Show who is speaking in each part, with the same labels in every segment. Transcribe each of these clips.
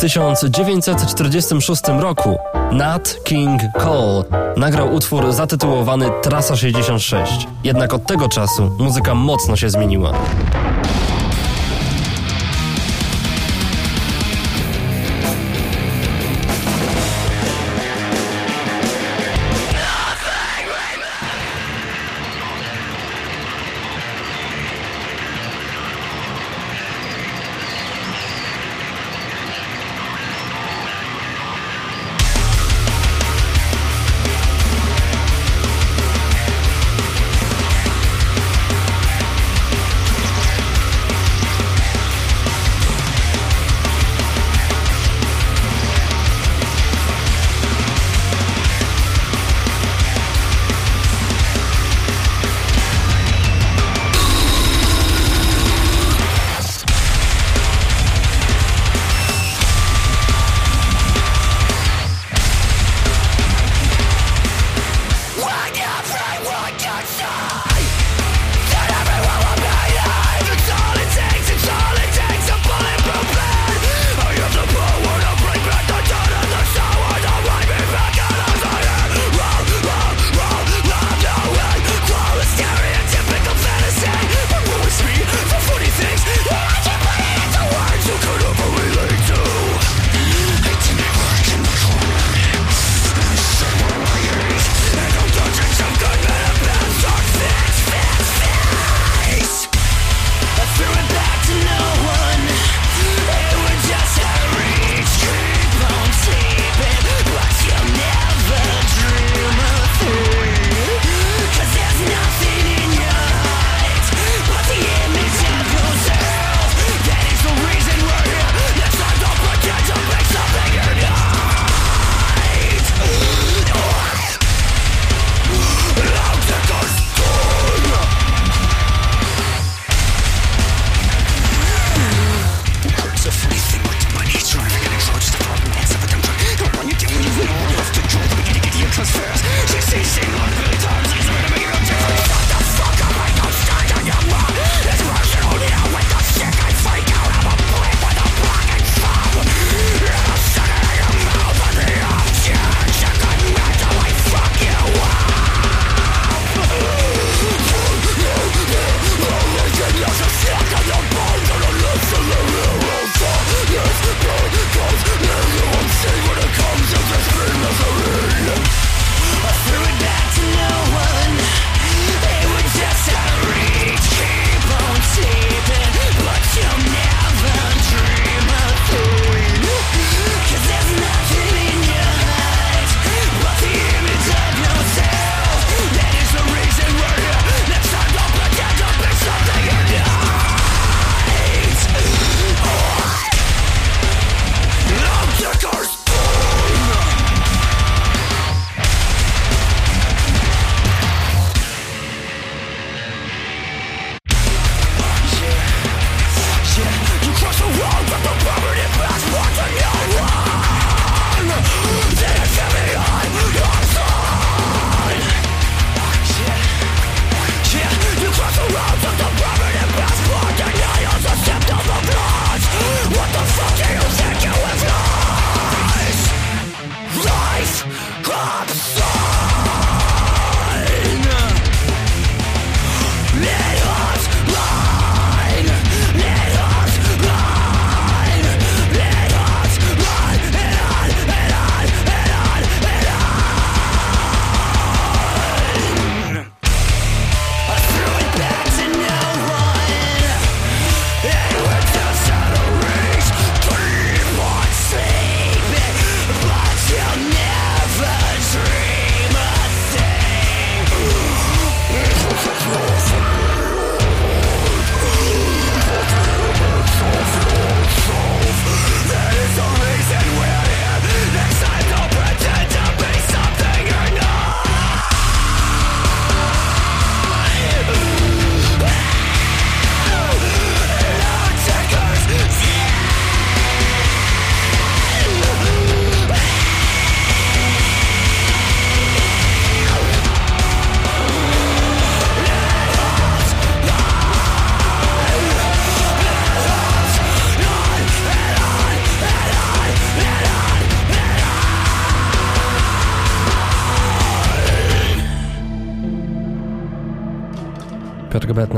Speaker 1: W 1946 roku Nat King Cole nagrał utwór zatytułowany Trasa 66. Jednak od tego czasu muzyka mocno się zmieniła.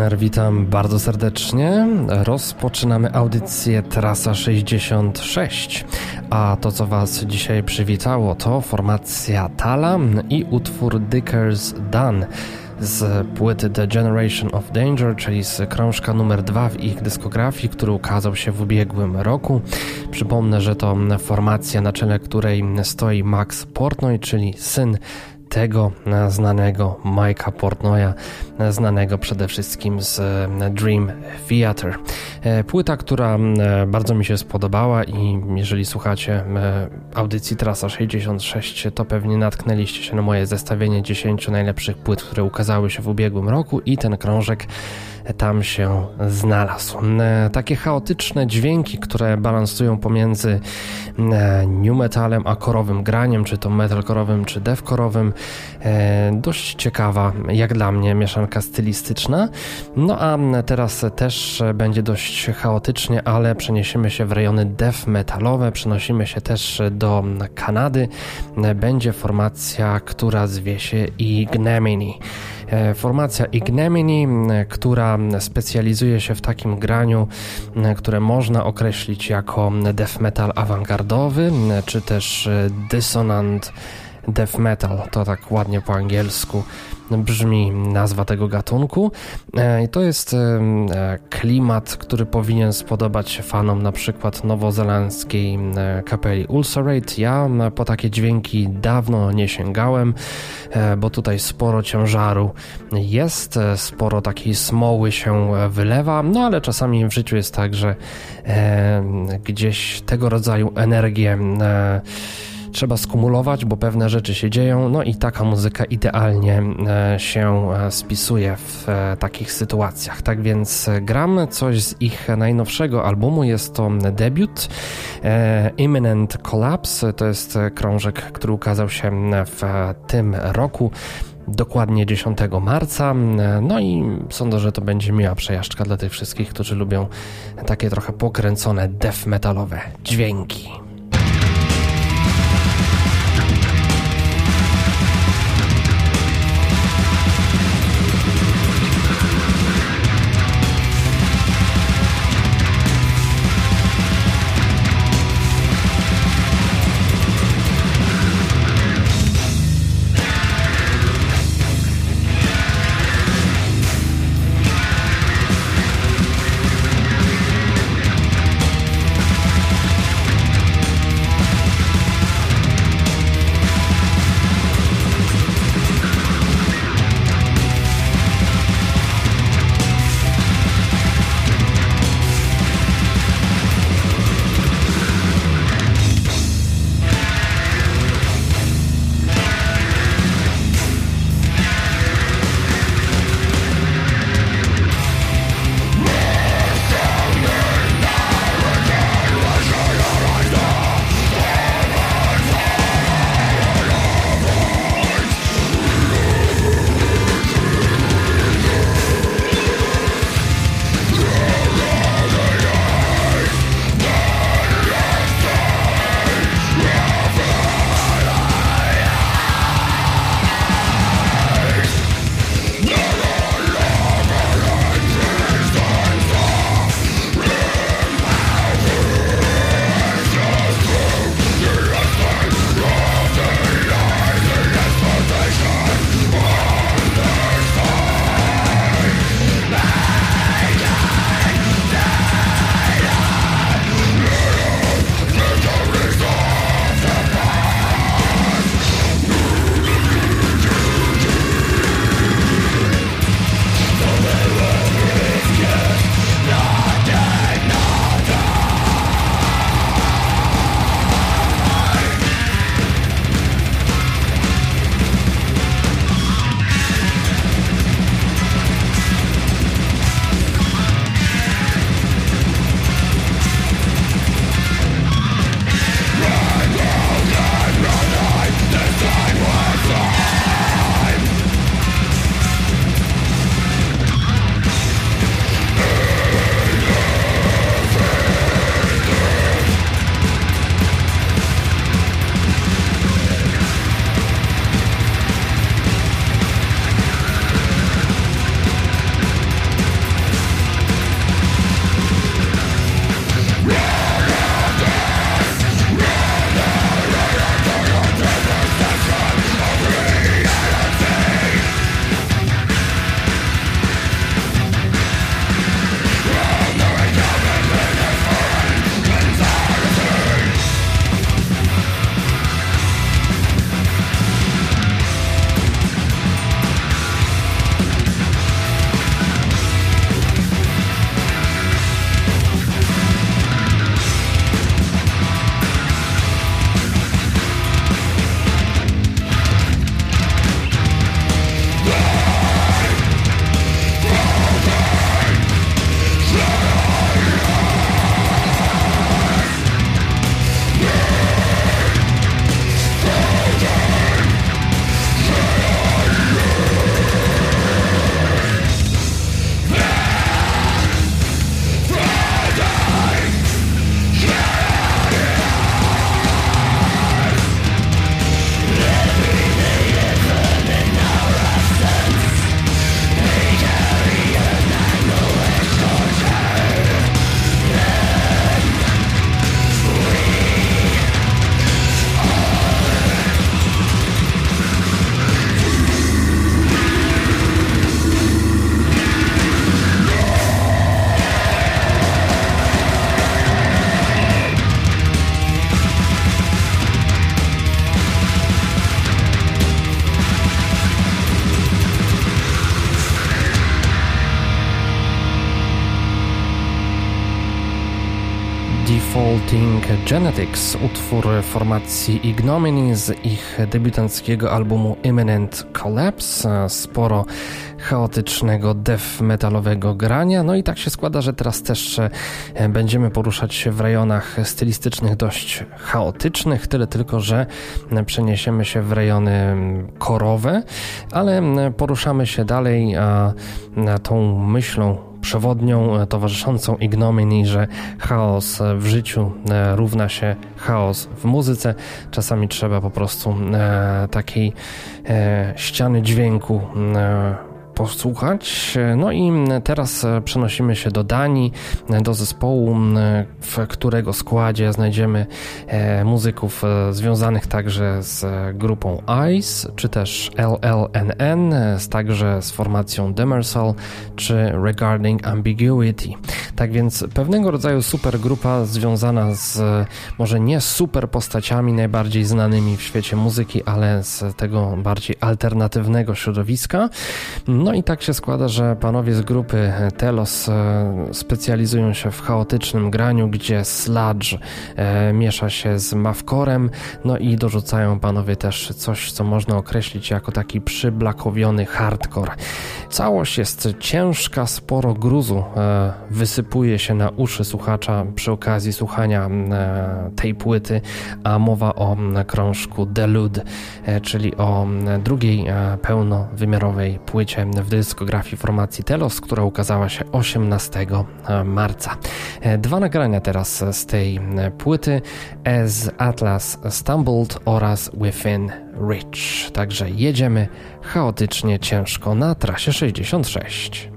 Speaker 1: Betner, witam bardzo serdecznie. Rozpoczynamy audycję Trasa 66. A to, co Was dzisiaj przywitało, to formacja Tala i utwór Dicker's Done z płyty The Generation of Danger, czyli z krążka numer dwa w ich dyskografii, który ukazał się w ubiegłym roku. Przypomnę, że to formacja, na czele której stoi Max Portnoy, czyli syn tego znanego Mike'a Portnoya, znanego przede wszystkim z e, Dream Theater. E, płyta, która e, bardzo mi się spodobała i jeżeli słuchacie audycji Trasa 66, to pewnie natknęliście się na moje zestawienie 10 najlepszych płyt, które ukazały się w ubiegłym roku i ten krążek tam się znalazł. E, takie chaotyczne dźwięki, które balansują pomiędzy e, new metalem a korowym graniem, czy to metalkorowym, czy devkorowym. E, dość ciekawa, jak dla mnie, mieszanka stylistyczna. No a teraz też będzie dość chaotycznie, ale przeniesiemy się w rejony death metalowe, przenosimy się też do Kanady. Będzie formacja, która zwie się Ignemini. E, formacja Ignemini, która specjalizuje się w takim graniu, które można określić jako death metal awangardowy, czy też dissonant death metal, to tak ładnie po angielsku brzmi nazwa tego gatunku. E, I to jest e, klimat, który powinien spodobać fanom na przykład nowozelandzkiej e, kapeli Ulcerate. Ja po takie dźwięki dawno nie sięgałem, bo tutaj sporo ciężaru jest, sporo takiej smoły się wylewa, no ale czasami w życiu jest tak, że gdzieś tego rodzaju energię trzeba skumulować, bo pewne rzeczy się dzieją, no i taka muzyka idealnie e, się e, spisuje w e, takich sytuacjach. Tak więc gram coś z ich najnowszego albumu, jest to debiut Imminent Collapse, to jest krążek, który ukazał się w tym roku dokładnie 10 marca. No i sądzę, że to będzie miła przejażdżka dla tych wszystkich, którzy lubią takie trochę pokręcone death metalowe dźwięki. Genetics, utwór formacji Ignominy z ich debiutanckiego albumu Imminent Collapse. Sporo chaotycznego death metalowego grania. No i tak się składa, że teraz też e, będziemy poruszać się w rejonach stylistycznych dość chaotycznych, tyle tylko, że przeniesiemy się w rejony korowe, ale poruszamy się dalej a tą myślą przewodnią e, towarzyszącą ignomini, że chaos w życiu e, równa się chaos w muzyce. Czasami trzeba po prostu e, takiej ściany dźwięku posłuchać. No i teraz przenosimy się do Danii, do zespołu, w którego składzie znajdziemy e, muzyków e, związanych także z grupą ICE, czy też LLNN, także z formacją Demersal, czy Regarding Ambiguity. Tak więc pewnego rodzaju supergrupa związana z może nie super postaciami najbardziej znanymi w świecie muzyki, ale z tego bardziej alternatywnego środowiska. No i tak się składa, że panowie z grupy Telos e, specjalizują się w chaotycznym graniu, gdzie sludge e, miesza się z mawkorem, no i dorzucają panowie też coś, co można określić jako taki przyblakowiony hardcore. Całość jest ciężka, sporo gruzu e, wysypuje się na uszy słuchacza przy okazji słuchania tej płyty, a mowa o krążku Delude, czyli o drugiej pełnowymiarowej płycie w dyskografii formacji Telos, która ukazała się 18 e, marca. E, dwa nagrania teraz z tej e, płyty As Atlas Stumbled oraz Within Reach. Także jedziemy chaotycznie ciężko na trasie 66.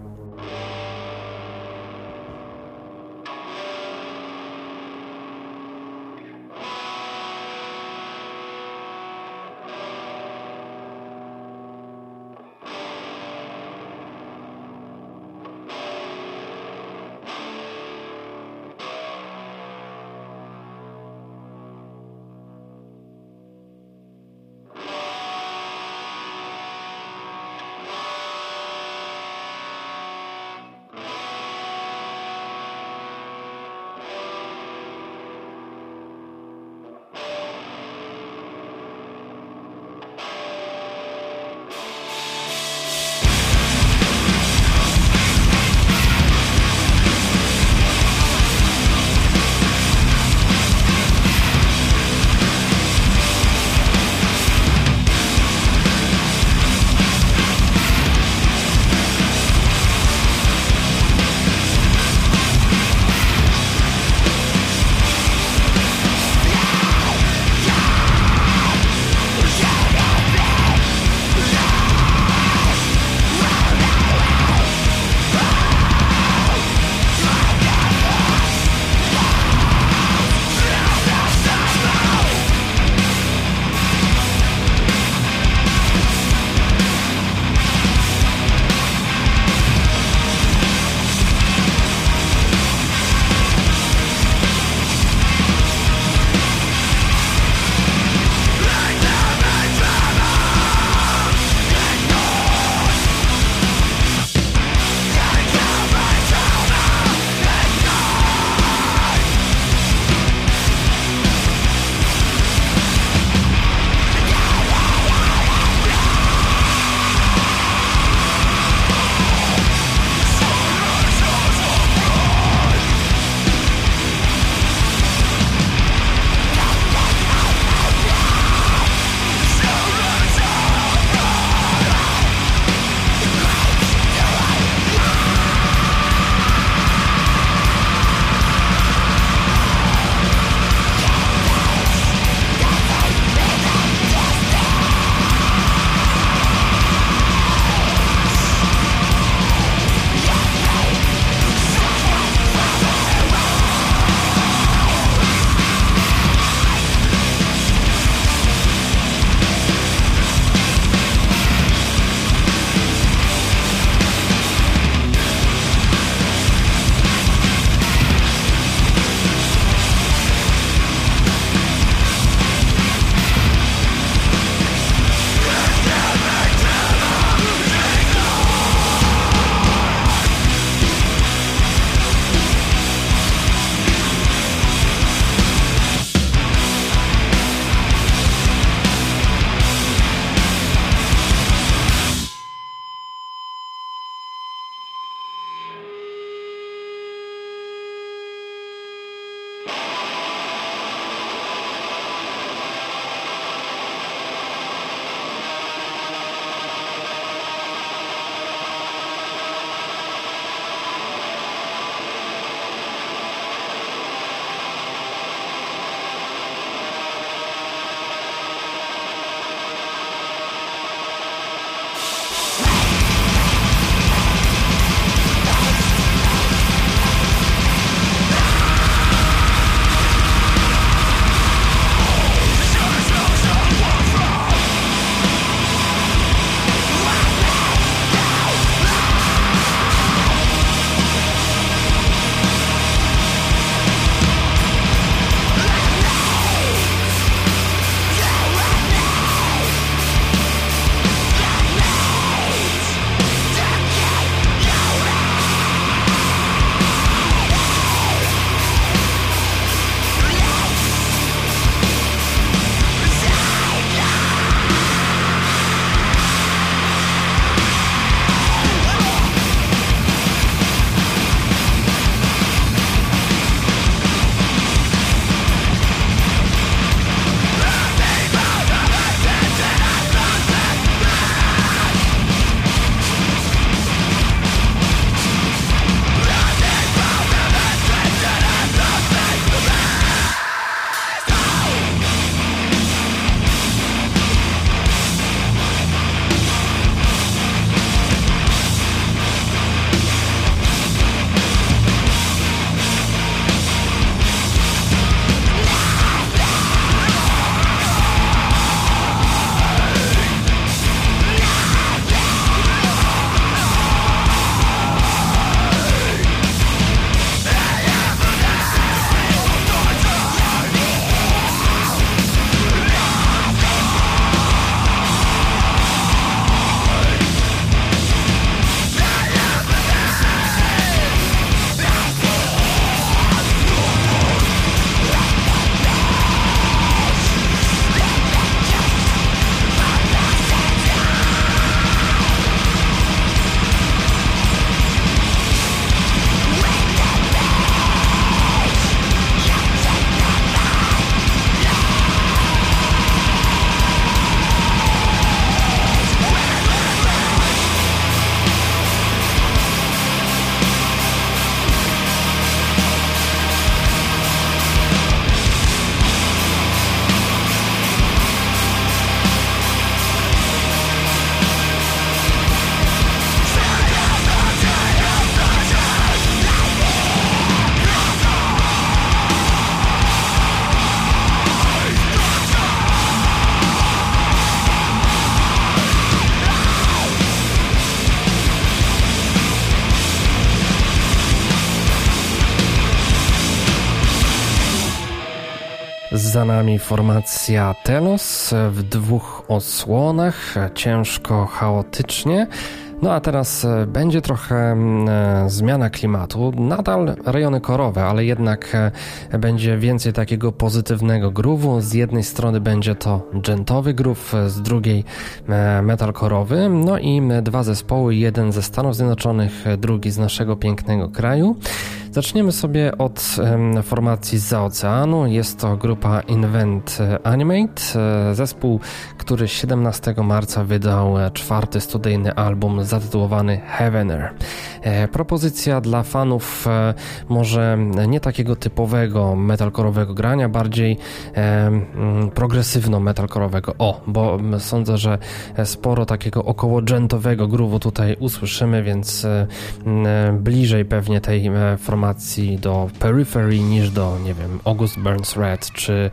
Speaker 1: za nami formacja Telos w dwóch osłonach, ciężko, chaotycznie. No a teraz e, będzie trochę e, zmiana klimatu. Nadal rejony korowe, ale jednak e, będzie więcej takiego pozytywnego groove'u. Z jednej strony będzie to gentowy groove, z drugiej metalkorowy. No i dwa zespoły, jeden ze Stanów Zjednoczonych, drugi z naszego pięknego kraju. Zaczniemy sobie od formacji z oceanu. Jest to grupa Invent Animate, zespół, który 17 marca wydał czwarty studyjny album zatytułowany Heavener. E, propozycja dla fanów e, może nie takiego typowego metalkorowego grania, bardziej e, progresywno-metalkorowego. O, bo sądzę, że sporo takiego około gentowego groove'u tutaj usłyszymy, więc bliżej pewnie tej formacji do Periphery niż do, nie wiem, August Burns Red czy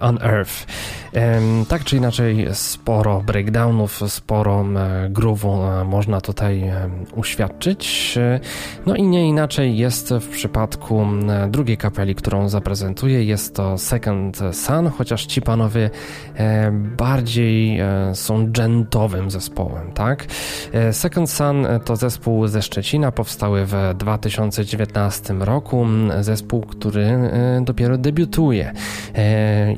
Speaker 1: Unearth. Tak czy inaczej sporo breakdownów, sporo groove'u można tutaj uświadczyć. No i nie inaczej jest w przypadku drugiej kapeli, którą zaprezentuję. Jest to Second Sun, chociaż ci panowie e, bardziej e, są gentowym zespołem, tak? E, Second Sun to zespół ze Szczecina, powstały w 2019 roku. Zespół, który dopiero debiutuje.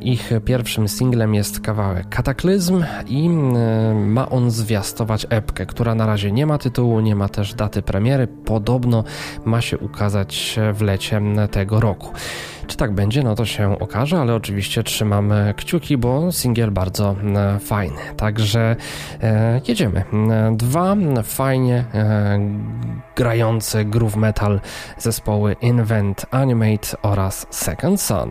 Speaker 1: Ich pierwszym singlem jest kawałek Kataklizm i ma on zwiastować epkę, która na razie nie ma tytułu, nie ma też daty premiery. Podobno ma się ukazać w lecie tego roku. Czy tak będzie, no to się okaże, ale oczywiście trzymamy kciuki, bo singiel bardzo e, fajny. Także e, jedziemy. Dwa fajnie e, grające groove metal zespoły Invent Animate oraz Second Sun.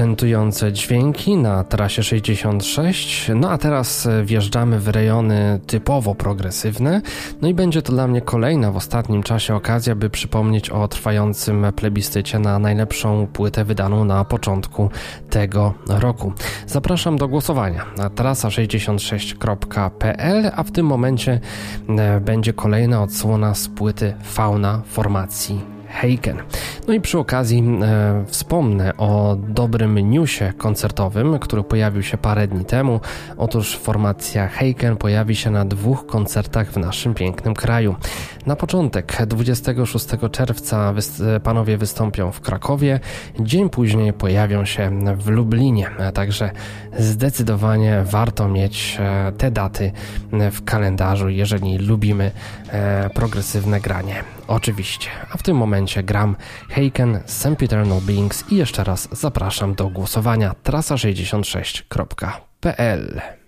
Speaker 1: Dźwiękujące dźwięki na trasie 66. No a teraz wjeżdżamy w rejony typowo progresywne. No i będzie to dla mnie kolejna w ostatnim czasie okazja, by przypomnieć o trwającym plebiscycie na najlepszą płytę wydaną na początku tego roku. Zapraszam do głosowania na trasa66.pl, a w tym momencie e, będzie kolejna odsłona z płyty Fauna formacji Heiken. No i przy okazji e, wspomnę o dobrym newsie koncertowym, który pojawił się parę dni temu. Otóż formacja Heiken pojawi się na dwóch koncertach w naszym pięknym kraju. Na początek 26 czerwca wys- panowie wystąpią w Krakowie, dzień później pojawią się w Lublinie, także zdecydowanie warto mieć e, te daty w kalendarzu, jeżeli lubimy e, progresywne granie. Oczywiście. A w tym momencie gram Heiken Sempiternal Beings i jeszcze raz zapraszam do głosowania trasa66.pl.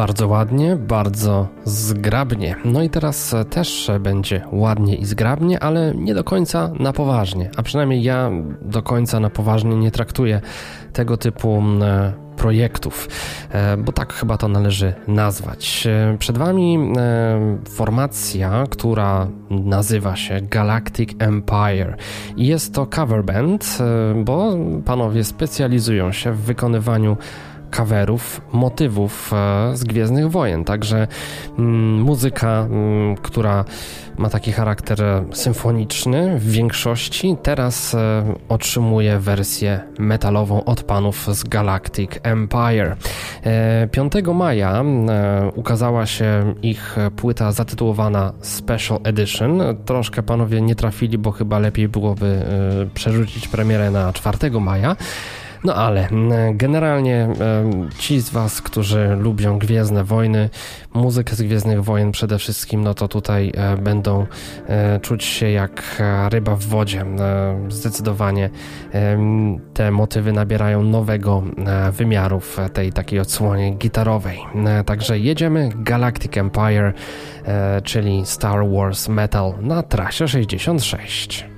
Speaker 1: Bardzo ładnie, bardzo zgrabnie. No i teraz też będzie ładnie i zgrabnie, ale nie do końca na poważnie. A przynajmniej ja do końca na poważnie nie traktuję tego typu e, projektów, e, bo tak chyba to należy nazwać. E, przed Wami formacja, która nazywa się Galactic Empire jest to cover band, bo panowie specjalizują się w wykonywaniu coverów, motywów e, z Gwiezdnych Wojen. Także mm, muzyka, mm, która ma taki charakter symfoniczny w większości, teraz e, otrzymuje wersję metalową od panów z Galactic Empire. 5 e, maja ukazała się ich płyta zatytułowana Special Edition. Troszkę panowie nie trafili, bo chyba lepiej byłoby przerzucić premierę na 4 maja. No ale generalnie ci z Was, którzy lubią Gwiezdne Wojny, muzykę z Gwiezdnych Wojen przede wszystkim, no to tutaj e, będą e, czuć się jak e, ryba w wodzie. Zdecydowanie te motywy nabierają nowego wymiaru w tej takiej odsłonie gitarowej. Także jedziemy Galactic Empire, czyli Star Wars Metal na trasie 66.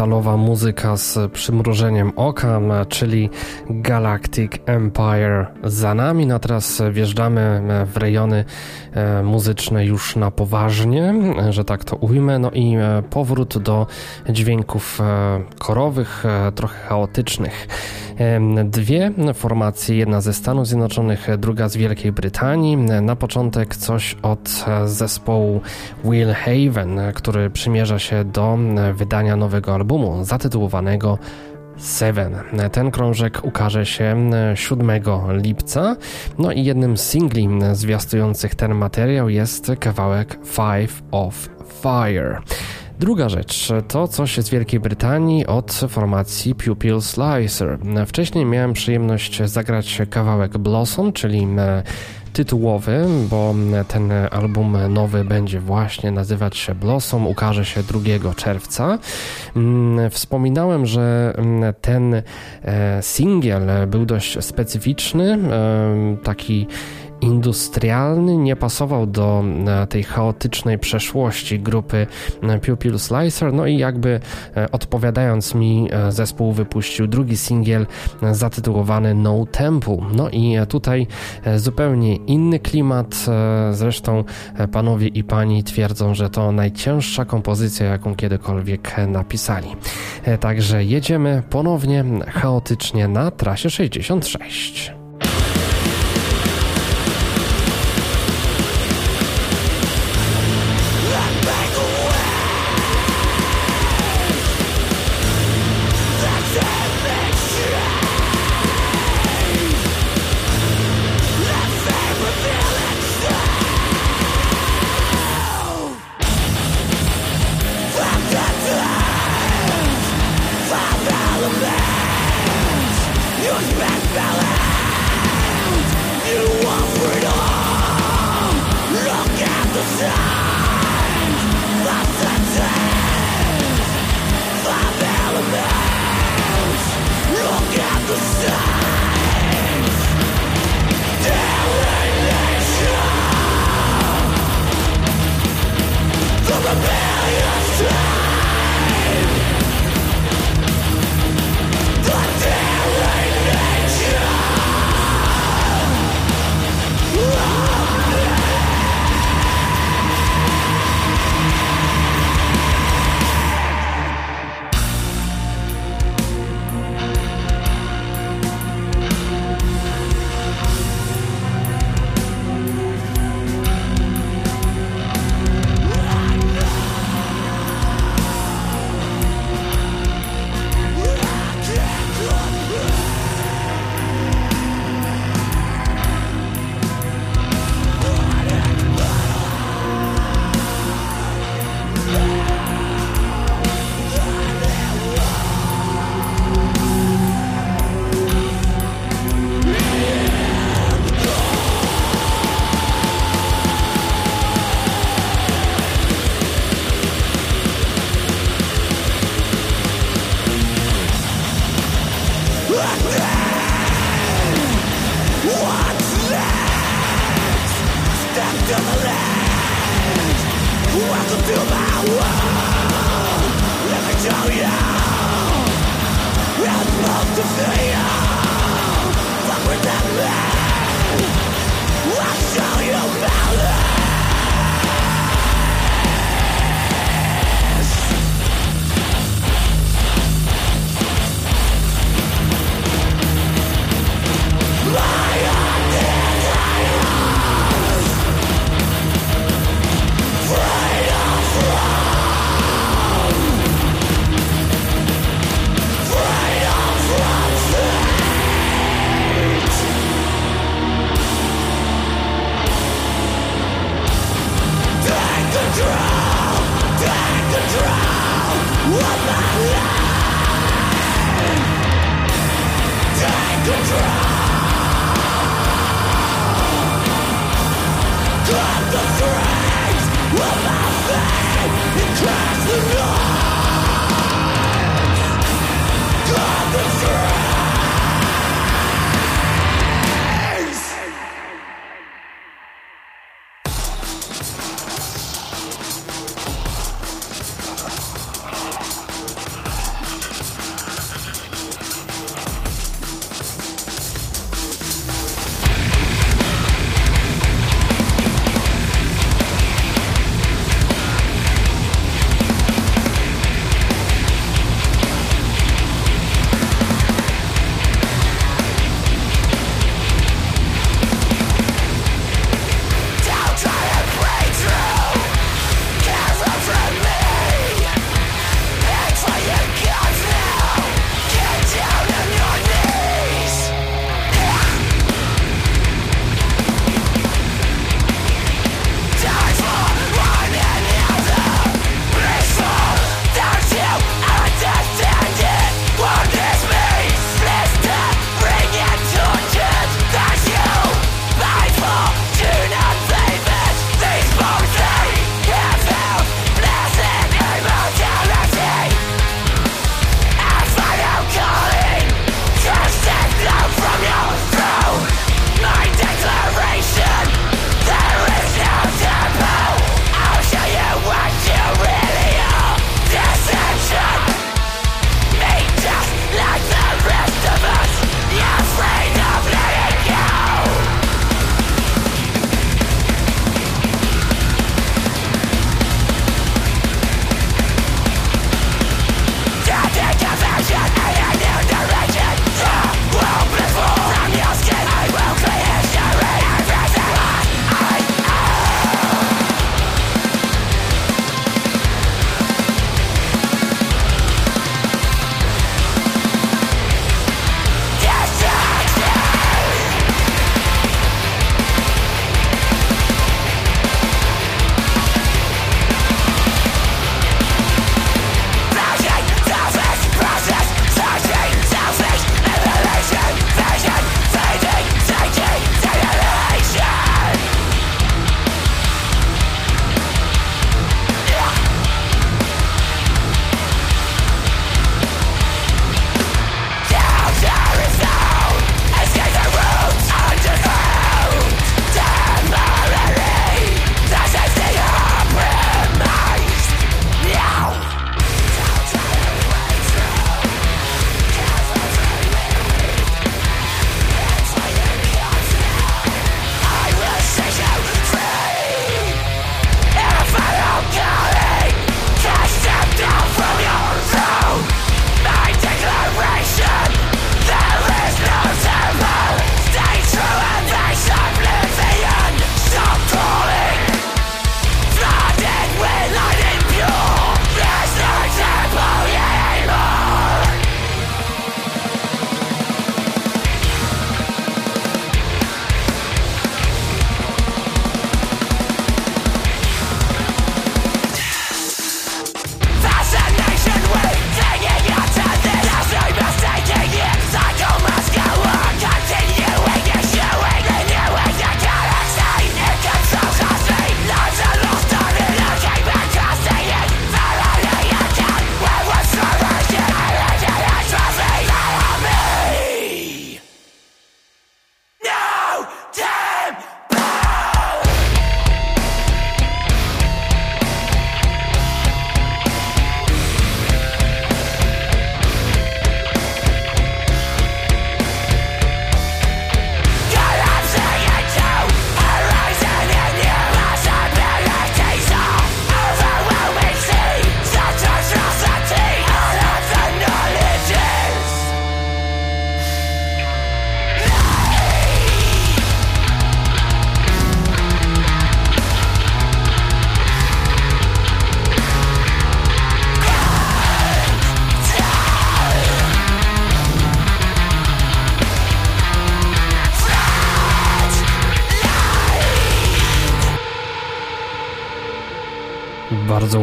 Speaker 1: metalowa muzyka z przymrużeniem oka, czyli Galactic Empire za nami. No teraz wjeżdżamy w rejony e, muzyczne już na poważnie, że tak to ujmę. No i e, powrót do dźwięków e, korowych, trochę chaotycznych. Dwie formacje, jedna ze Stanów Zjednoczonych, druga z Wielkiej Brytanii. Na początek coś od zespołu Will Haven, który przymierza się do wydania nowego albumu zatytułowanego Seven. Ten krążek ukaże się 7 lipca. No i jednym z singli zwiastujących ten materiał jest kawałek Five of Fire. Druga rzecz to coś z Wielkiej Brytanii od formacji Pupil Slicer. Wcześniej miałem przyjemność zagrać kawałek Blossom, czyli tytułowy, bo ten album nowy będzie właśnie nazywać się Blossom, ukaże się 2 czerwca. Mm, wspominałem, że mm, ten e, singiel był dość specyficzny, e, taki industrialny nie pasował do e, tej chaotycznej przeszłości grupy e, Pupil Slicer, no i jakby e, odpowiadając mi zespół wypuścił drugi singiel zatytułowany No Temple. No i tutaj zupełnie inny klimat, zresztą panowie i pani twierdzą, że to najcięższa kompozycja, jaką kiedykolwiek napisali. Także jedziemy ponownie chaotycznie na trasie 66.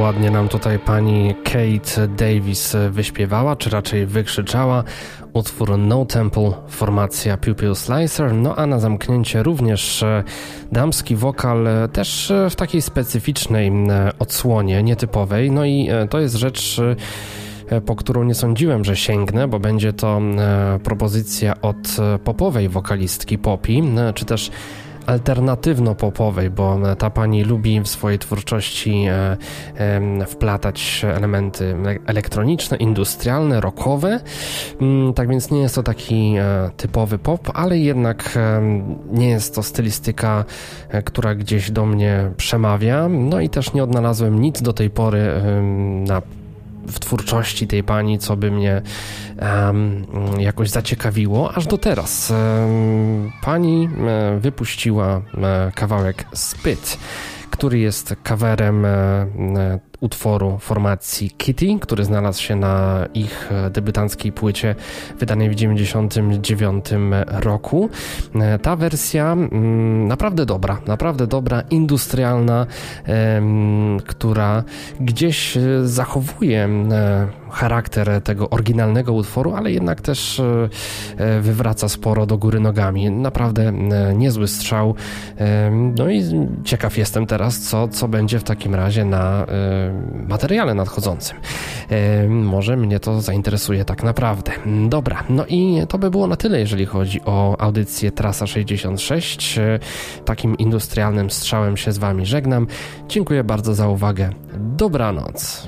Speaker 1: ładnie nam tutaj pani Kate Davis wyśpiewała, czy raczej wykrzyczała. Utwór No Temple, formacja Pupil Slicer, no a na zamknięcie również e, damski wokal, e, też e, w takiej specyficznej odsłonie, nietypowej, no i to jest rzecz po którą nie sądziłem, że sięgnę, bo będzie to propozycja od popowej wokalistki Popi, czy też alternatywno-popowej, bo ta pani lubi w swojej twórczości e, wplatać elementy elektroniczne, industrialne, rockowe. Mm, tak więc nie jest to taki e, typowy pop, ale jednak nie jest to stylistyka, e, która gdzieś do mnie przemawia. No i też nie odnalazłem nic do tej pory na w twórczości tej pani, co by mnie um, jakoś zaciekawiło, aż do teraz. Um, pani um, wypuściła kawałek Spit, który jest coverem utworu formacji Kitty, który znalazł się na ich debiutanckiej płycie wydanej w 1999 roku. Ta wersja mm, naprawdę dobra, naprawdę dobra, industrialna, która gdzieś zachowuje charakter tego oryginalnego utworu, ale jednak też e, e, wywraca sporo do góry nogami. Naprawdę e, niezły strzał. No i ciekaw jestem teraz, co, co będzie w takim razie na materiale nadchodzącym. Może mnie to zainteresuje tak naprawdę. Dobra, no i to by było na tyle, jeżeli chodzi o audycję Trasa 66. Takim industrialnym strzałem się z Wami żegnam. Dziękuję bardzo za uwagę. Dobranoc.